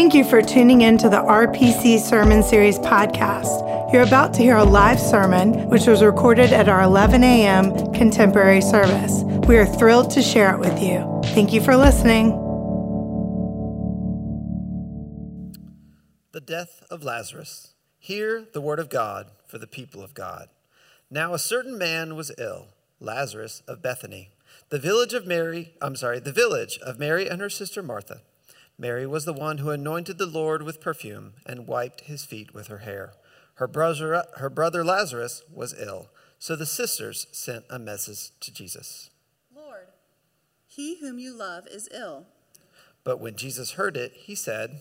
Thank you for tuning in to the RPC Sermon Series podcast. You're about to hear a live sermon, which was recorded at our 11 a.m. contemporary service. We are thrilled to share it with you. Thank you for listening. The death of Lazarus. Hear the word of God for the people of God. Now a certain man was ill, Lazarus of Bethany, the village of Mary, I'm sorry, the village of Mary and her sister Martha. Mary was the one who anointed the Lord with perfume and wiped his feet with her hair. Her brother, her brother Lazarus was ill, so the sisters sent a message to Jesus. Lord, he whom you love is ill. But when Jesus heard it, he said,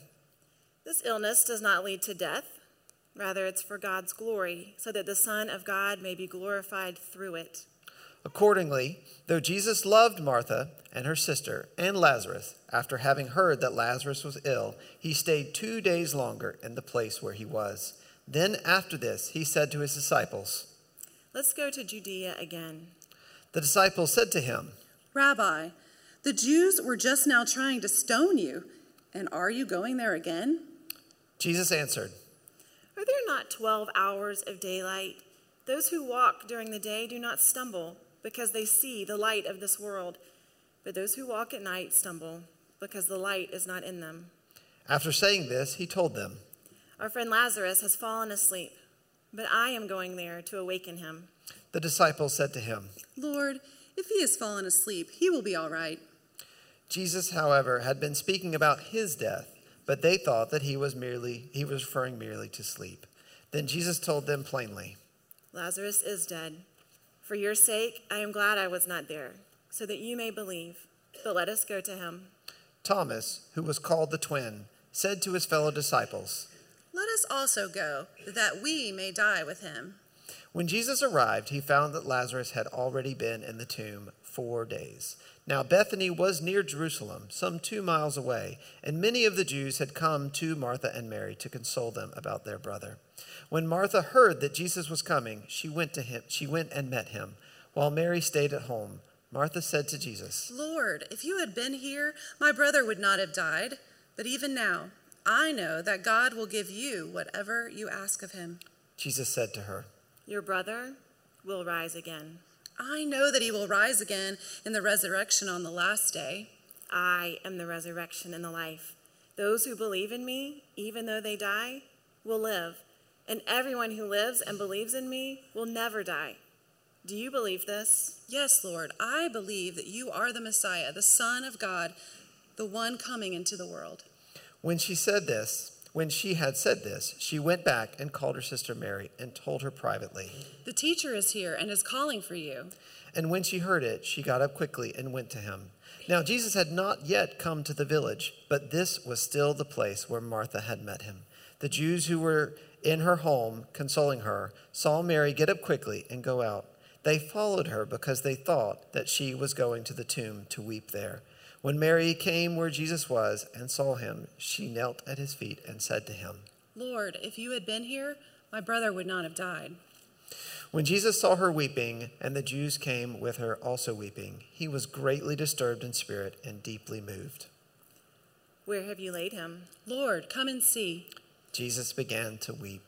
This illness does not lead to death. Rather, it's for God's glory, so that the Son of God may be glorified through it. Accordingly, though Jesus loved Martha and her sister and Lazarus, after having heard that Lazarus was ill, he stayed two days longer in the place where he was. Then, after this, he said to his disciples, Let's go to Judea again. The disciples said to him, Rabbi, the Jews were just now trying to stone you, and are you going there again? Jesus answered, Are there not twelve hours of daylight? Those who walk during the day do not stumble because they see the light of this world. But those who walk at night stumble because the light is not in them. After saying this, he told them, Our friend Lazarus has fallen asleep, but I am going there to awaken him. The disciples said to him, Lord, if he has fallen asleep, he will be all right. Jesus, however, had been speaking about his death, but they thought that he was merely he was referring merely to sleep. Then Jesus told them plainly, Lazarus is dead. For your sake, I am glad I was not there, so that you may believe. But let us go to him. Thomas, who was called the twin, said to his fellow disciples, Let us also go, that we may die with him. When Jesus arrived, he found that Lazarus had already been in the tomb four days. Now, Bethany was near Jerusalem, some two miles away, and many of the Jews had come to Martha and Mary to console them about their brother. When Martha heard that Jesus was coming, she went to him, she went and met him, while Mary stayed at home. Martha said to Jesus, Lord, if you had been here, my brother would not have died. But even now, I know that God will give you whatever you ask of him. Jesus said to her, Your brother will rise again. I know that he will rise again in the resurrection on the last day. I am the resurrection and the life. Those who believe in me, even though they die, will live. And everyone who lives and believes in me will never die. Do you believe this? Yes, Lord, I believe that you are the Messiah, the Son of God, the one coming into the world. When she said this, when she had said this, she went back and called her sister Mary and told her privately. The teacher is here and is calling for you. And when she heard it, she got up quickly and went to him. Now, Jesus had not yet come to the village, but this was still the place where Martha had met him. The Jews who were in her home, consoling her, saw Mary get up quickly and go out. They followed her because they thought that she was going to the tomb to weep there. When Mary came where Jesus was and saw him, she knelt at his feet and said to him, Lord, if you had been here, my brother would not have died. When Jesus saw her weeping, and the Jews came with her also weeping, he was greatly disturbed in spirit and deeply moved. Where have you laid him? Lord, come and see. Jesus began to weep.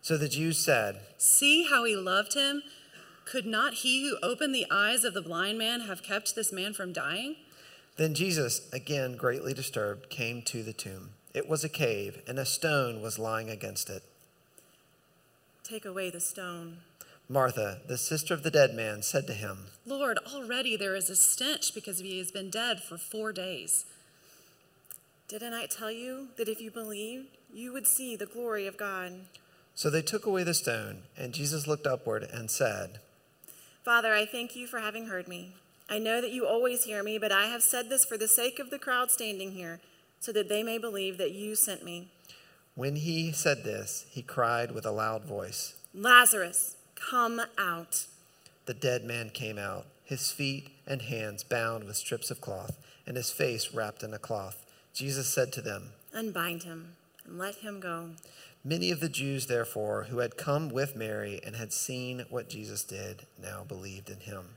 So the Jews said, See how he loved him? Could not he who opened the eyes of the blind man have kept this man from dying? Then Jesus, again greatly disturbed, came to the tomb. It was a cave, and a stone was lying against it. Take away the stone. Martha, the sister of the dead man, said to him, Lord, already there is a stench because he has been dead for four days. Didn't I tell you that if you believed, you would see the glory of God? So they took away the stone, and Jesus looked upward and said, Father, I thank you for having heard me. I know that you always hear me, but I have said this for the sake of the crowd standing here, so that they may believe that you sent me. When he said this, he cried with a loud voice, Lazarus, come out. The dead man came out, his feet and hands bound with strips of cloth, and his face wrapped in a cloth. Jesus said to them, Unbind him and let him go. Many of the Jews, therefore, who had come with Mary and had seen what Jesus did, now believed in him.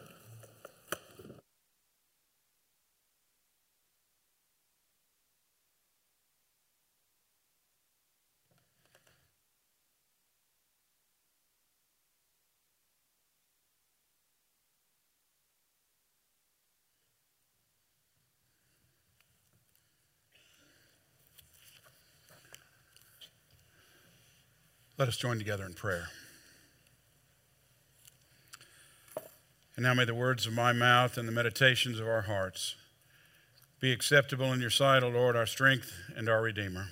Let us join together in prayer. And now may the words of my mouth and the meditations of our hearts be acceptable in your sight, O Lord, our strength and our Redeemer.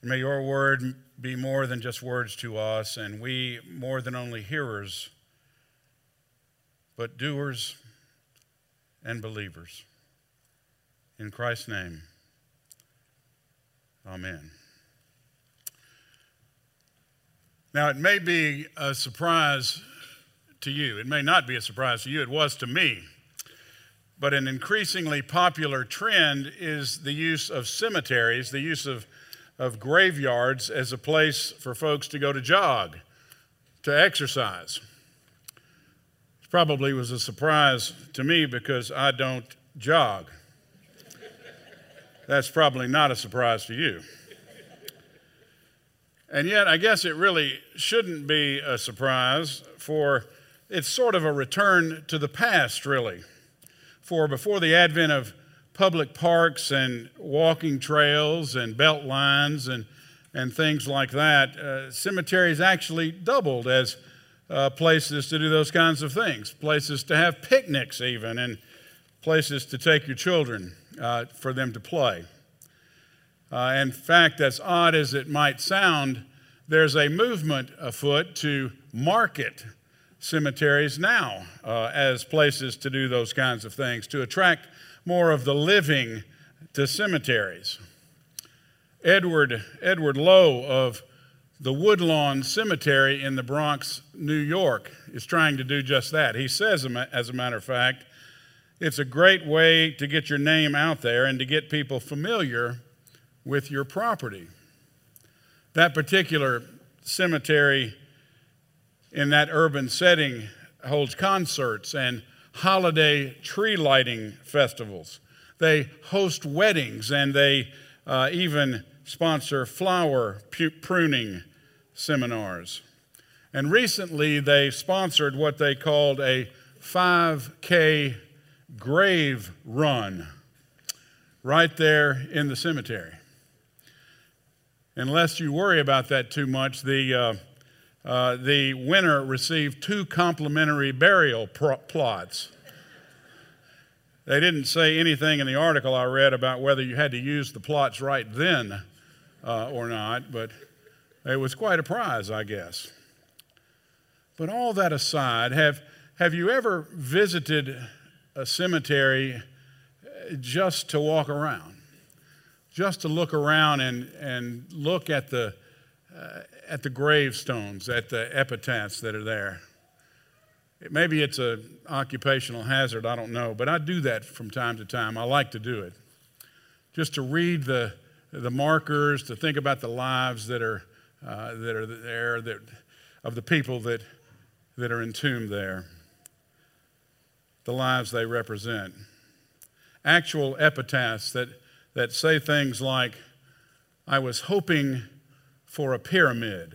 And may your word be more than just words to us, and we more than only hearers, but doers and believers. In Christ's name, amen. Now, it may be a surprise to you. It may not be a surprise to you. It was to me. But an increasingly popular trend is the use of cemeteries, the use of, of graveyards as a place for folks to go to jog, to exercise. It probably was a surprise to me because I don't jog. That's probably not a surprise to you. And yet, I guess it really shouldn't be a surprise, for it's sort of a return to the past, really. For before the advent of public parks and walking trails and belt lines and, and things like that, uh, cemeteries actually doubled as uh, places to do those kinds of things, places to have picnics, even, and places to take your children uh, for them to play. Uh, in fact, as odd as it might sound, there's a movement afoot to market cemeteries now uh, as places to do those kinds of things, to attract more of the living to cemeteries. Edward, Edward Lowe of the Woodlawn Cemetery in the Bronx, New York, is trying to do just that. He says, as a matter of fact, it's a great way to get your name out there and to get people familiar with your property. That particular cemetery in that urban setting holds concerts and holiday tree lighting festivals. They host weddings and they uh, even sponsor flower pruning seminars. And recently they sponsored what they called a 5K grave run right there in the cemetery unless you worry about that too much, the, uh, uh, the winner received two complimentary burial pro- plots. They didn't say anything in the article I read about whether you had to use the plots right then uh, or not, but it was quite a prize, I guess. But all that aside, have, have you ever visited a cemetery just to walk around? Just to look around and, and look at the, uh, at the gravestones, at the epitaphs that are there. It, maybe it's an occupational hazard, I don't know, but I do that from time to time. I like to do it. Just to read the, the markers, to think about the lives that are, uh, that are there, that, of the people that, that are entombed there, the lives they represent. Actual epitaphs that that say things like, I was hoping for a pyramid.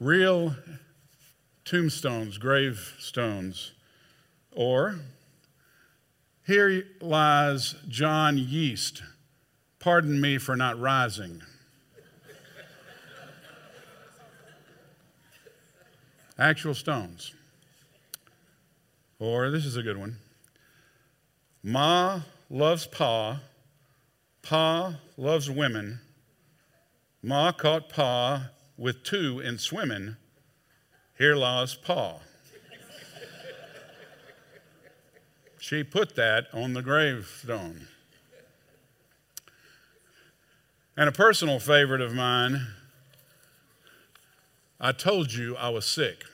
Real tombstones, gravestones. Or, here lies John Yeast. Pardon me for not rising. Actual stones. Or this is a good one Ma loves Pa, Pa loves women. Ma caught Pa with two in swimming. Here lies Pa. she put that on the gravestone. And a personal favorite of mine I told you I was sick.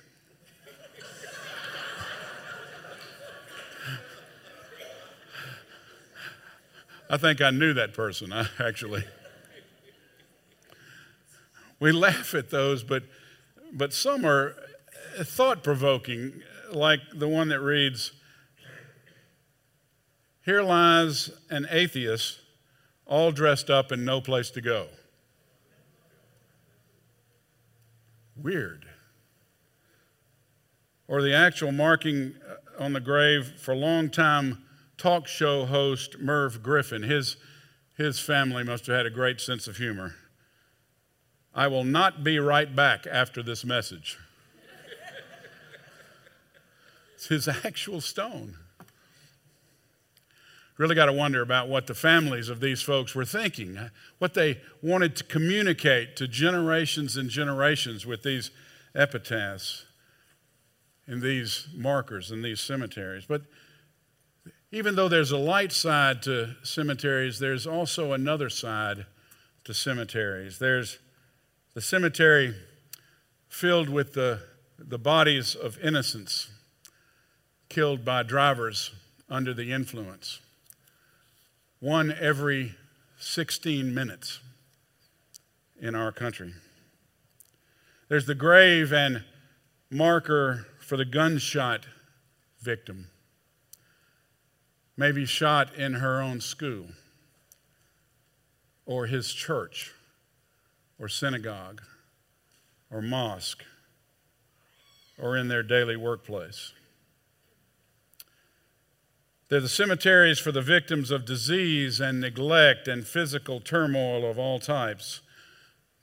I think I knew that person, actually. We laugh at those, but, but some are thought provoking, like the one that reads Here lies an atheist, all dressed up and no place to go. Weird. Or the actual marking on the grave for a long time talk show host Merv Griffin. His, his family must have had a great sense of humor. I will not be right back after this message. it's his actual stone. Really got to wonder about what the families of these folks were thinking, what they wanted to communicate to generations and generations with these epitaphs and these markers in these cemeteries. But even though there's a light side to cemeteries, there's also another side to cemeteries. There's the cemetery filled with the, the bodies of innocents killed by drivers under the influence one every 16 minutes in our country. There's the grave and marker for the gunshot victim, maybe shot in her own school or his church or synagogue or mosque or in their daily workplace. They're the cemeteries for the victims of disease and neglect and physical turmoil of all types.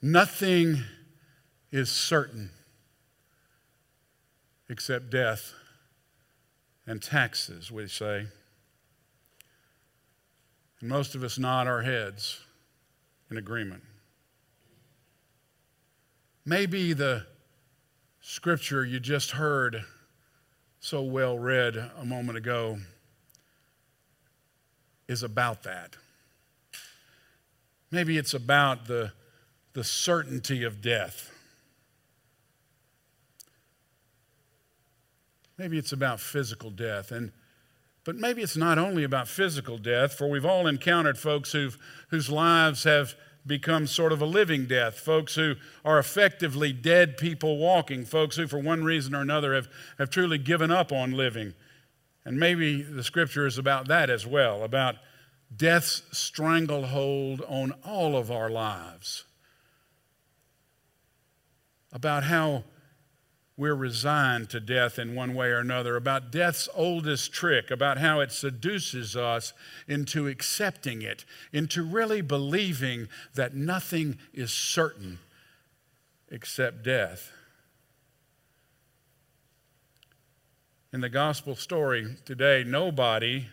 Nothing is certain except death and taxes, we say. And most of us nod our heads in agreement. Maybe the scripture you just heard so well read a moment ago is about that. Maybe it's about the, the certainty of death. Maybe it's about physical death. And, but maybe it's not only about physical death, for we've all encountered folks who've, whose lives have become sort of a living death, folks who are effectively dead people walking, folks who, for one reason or another, have, have truly given up on living. And maybe the scripture is about that as well, about death's stranglehold on all of our lives, about how we're resigned to death in one way or another, about death's oldest trick, about how it seduces us into accepting it, into really believing that nothing is certain except death. In the gospel story today, nobody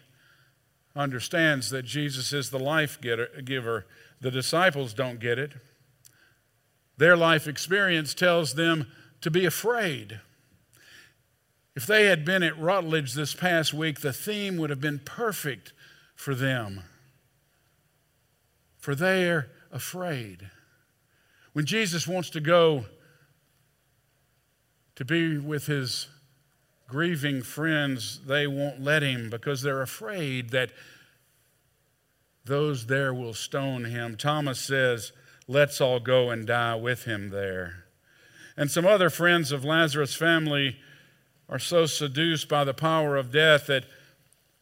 understands that Jesus is the life giver. The disciples don't get it. Their life experience tells them to be afraid. If they had been at Rutledge this past week, the theme would have been perfect for them. For they're afraid. When Jesus wants to go to be with his grieving friends, they won't let him because they're afraid that those there will stone him. Thomas says, Let's all go and die with him there. And some other friends of Lazarus' family are so seduced by the power of death that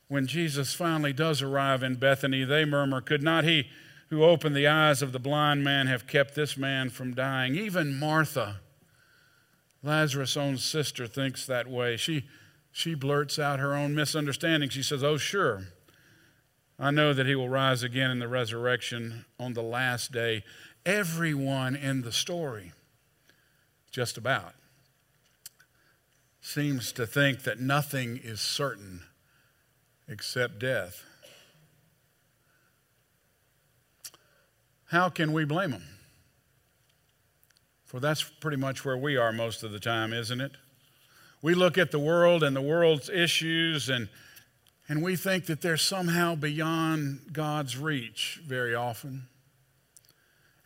when Jesus finally does arrive in Bethany, they murmur, Could not he who opened the eyes of the blind man have kept this man from dying? Even Martha, Lazarus' own sister, thinks that way. She, she blurts out her own misunderstanding. She says, Oh, sure. I know that he will rise again in the resurrection on the last day. Everyone in the story just about, seems to think that nothing is certain except death. How can we blame them? For that's pretty much where we are most of the time, isn't it? We look at the world and the world's issues and, and we think that they're somehow beyond God's reach very often.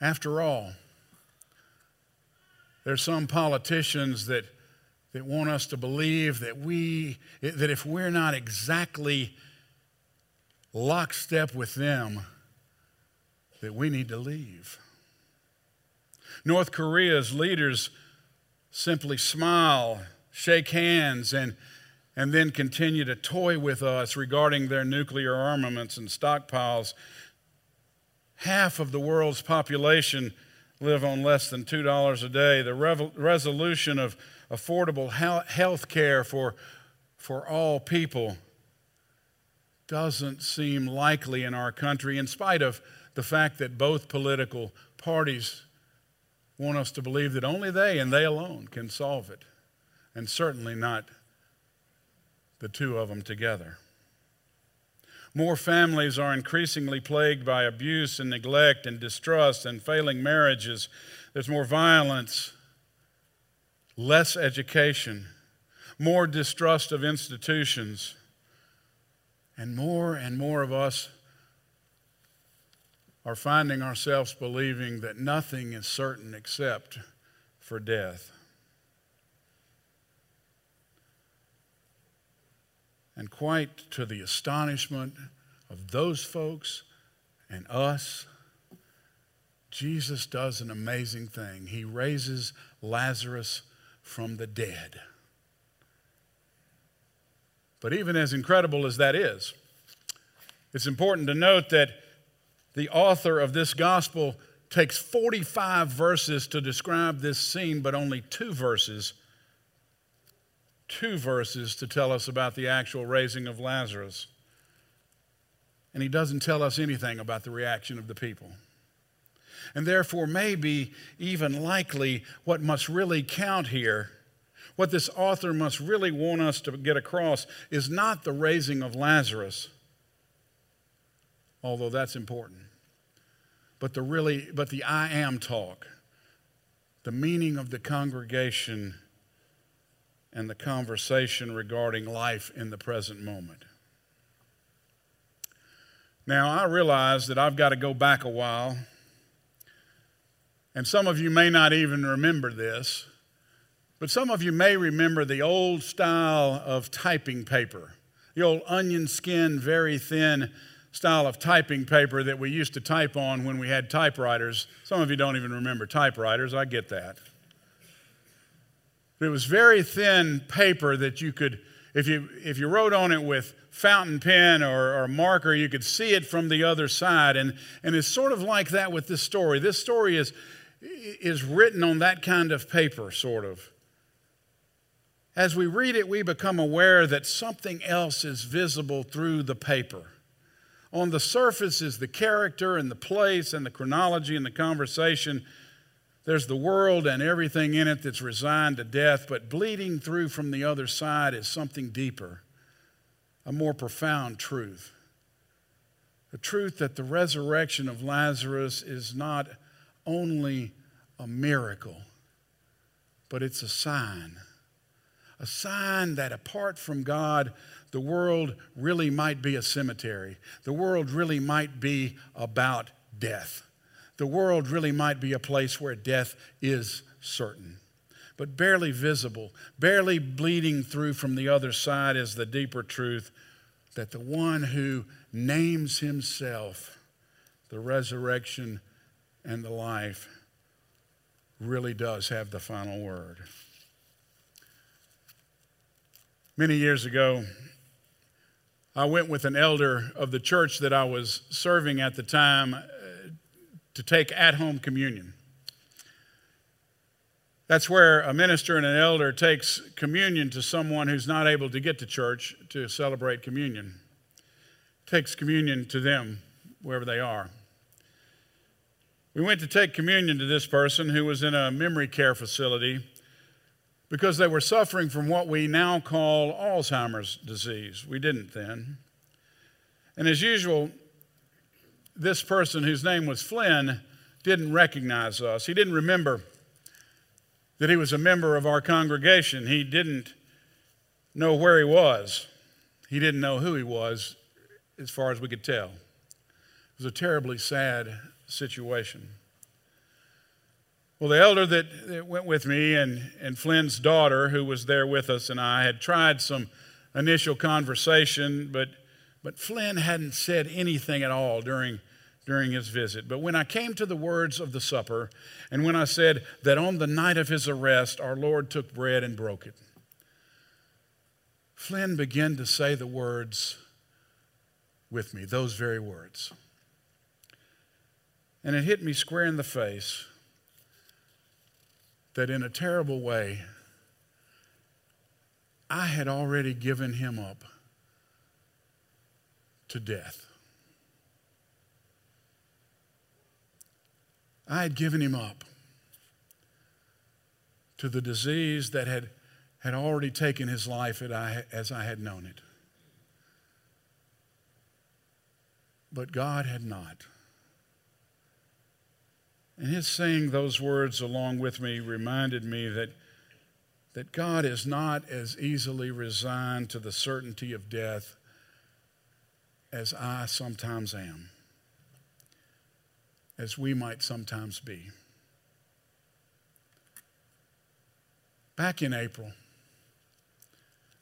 After all, there's some politicians that, that want us to believe that, we, that if we're not exactly lockstep with them, that we need to leave. North Korea's leaders simply smile, shake hands, and, and then continue to toy with us regarding their nuclear armaments and stockpiles. Half of the world's population live on less than $2 a day, the resolution of affordable health care for, for all people doesn't seem likely in our country, in spite of the fact that both political parties want us to believe that only they and they alone can solve it, and certainly not the two of them together. More families are increasingly plagued by abuse and neglect and distrust and failing marriages. There's more violence, less education, more distrust of institutions, and more and more of us are finding ourselves believing that nothing is certain except for death. And quite to the astonishment of those folks and us, Jesus does an amazing thing. He raises Lazarus from the dead. But even as incredible as that is, it's important to note that the author of this gospel takes 45 verses to describe this scene, but only two verses, two verses to tell us about the actual raising of Lazarus. And he doesn't tell us anything about the reaction of the people. And therefore, maybe even likely, what must really count here, what this author must really want us to get across, is not the raising of Lazarus, although that's important but the really but the I am talk, the meaning of the congregation and the conversation regarding life in the present moment. Now, I realize that I've got to go back a while, and some of you may not even remember this, but some of you may remember the old style of typing paper, the old onion skin, very thin style of typing paper that we used to type on when we had typewriters. Some of you don't even remember typewriters, I get that. It was very thin paper that you could, if you, if you wrote on it with fountain pen or, or marker, you could see it from the other side. And, and it's sort of like that with this story. This story is, is written on that kind of paper, sort of. As we read it, we become aware that something else is visible through the paper. On the surface is the character and the place and the chronology and the conversation. There's the world and everything in it that's resigned to death, but bleeding through from the other side is something deeper, a more profound truth. The truth that the resurrection of Lazarus is not only a miracle, but it's a sign. A sign that apart from God, the world really might be a cemetery. The world really might be about death. The world really might be a place where death is certain. But barely visible, barely bleeding through from the other side is the deeper truth that the one who names himself the resurrection and the life really does have the final word. Many years ago, I went with an elder of the church that I was serving at the time to take at home communion. That's where a minister and an elder takes communion to someone who's not able to get to church to celebrate communion. Takes communion to them wherever they are. We went to take communion to this person who was in a memory care facility because they were suffering from what we now call Alzheimer's disease. We didn't then. And as usual, this person, whose name was Flynn, didn't recognize us. He didn't remember that he was a member of our congregation. He didn't know where he was. He didn't know who he was, as far as we could tell. It was a terribly sad situation. Well, the elder that, that, went with me and, and Flynn's daughter, who was there with us, and I had tried some initial conversation, but, but Flynn hadn't said anything at all during, during his visit. But when I came to the words of the supper, and when I said that on the night of his arrest, our Lord took bread and broke it, Flynn began to say the words with me, those very words. And it hit me square in the face that in a terrible way, I had already given him up to death. I had given him up to the disease that had, had already taken his life as I had known it. But God had not. And his saying those words along with me reminded me that, that God is not as easily resigned to the certainty of death as I sometimes am, as we might sometimes be. Back in April,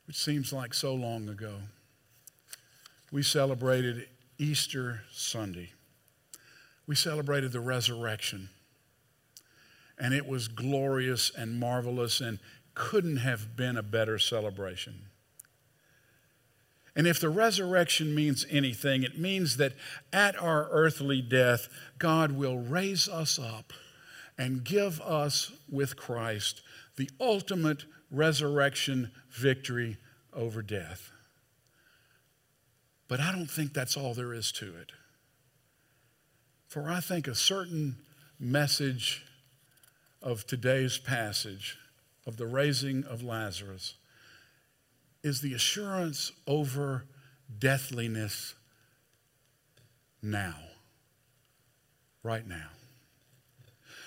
which seems like so long ago, we celebrated Easter Sunday we celebrated the resurrection. And it was glorious and marvelous and couldn't have been a better celebration. And if the resurrection means anything, it means that at our earthly death, God will raise us up and give us with Christ the ultimate resurrection victory over death. But I don't think that's all there is to it. For I think a certain message of today's passage of the raising of Lazarus is the assurance over deathliness now, right now.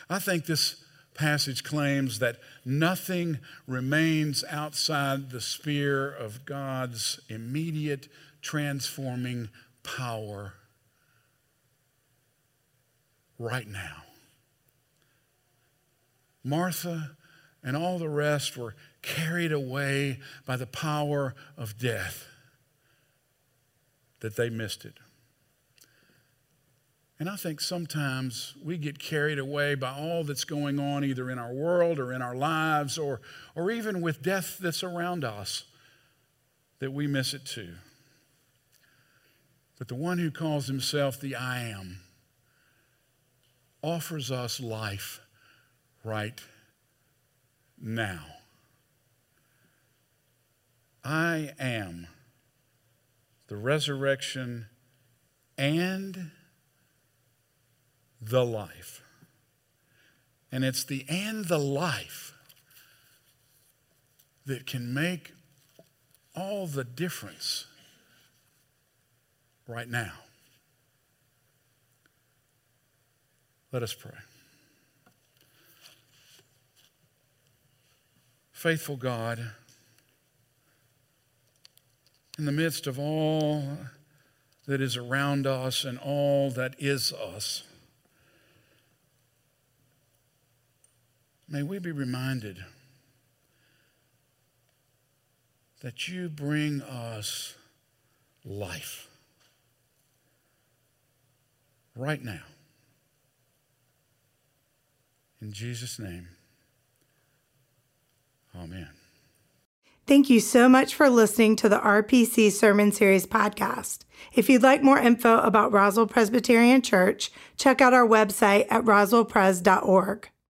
I think this passage claims that nothing remains outside the sphere of God's immediate transforming power right now. Martha and all the rest were carried away by the power of death that they missed it. And I think sometimes we get carried away by all that's going on, either in our world or in our lives, or, or even with death that's around us, that we miss it too. But the one who calls himself the I am, offers us life right now. I am the resurrection and the life. And it's the and the life that can make all the difference right now. Let us pray. Faithful God, in the midst of all that is around us and all that is us, may we be reminded that you bring us life right now. In Jesus' name, amen. Thank you so much for listening to the RPC Sermon Series podcast. If you'd like more info about Roswell Presbyterian Church, check out our website at roswellpres.org.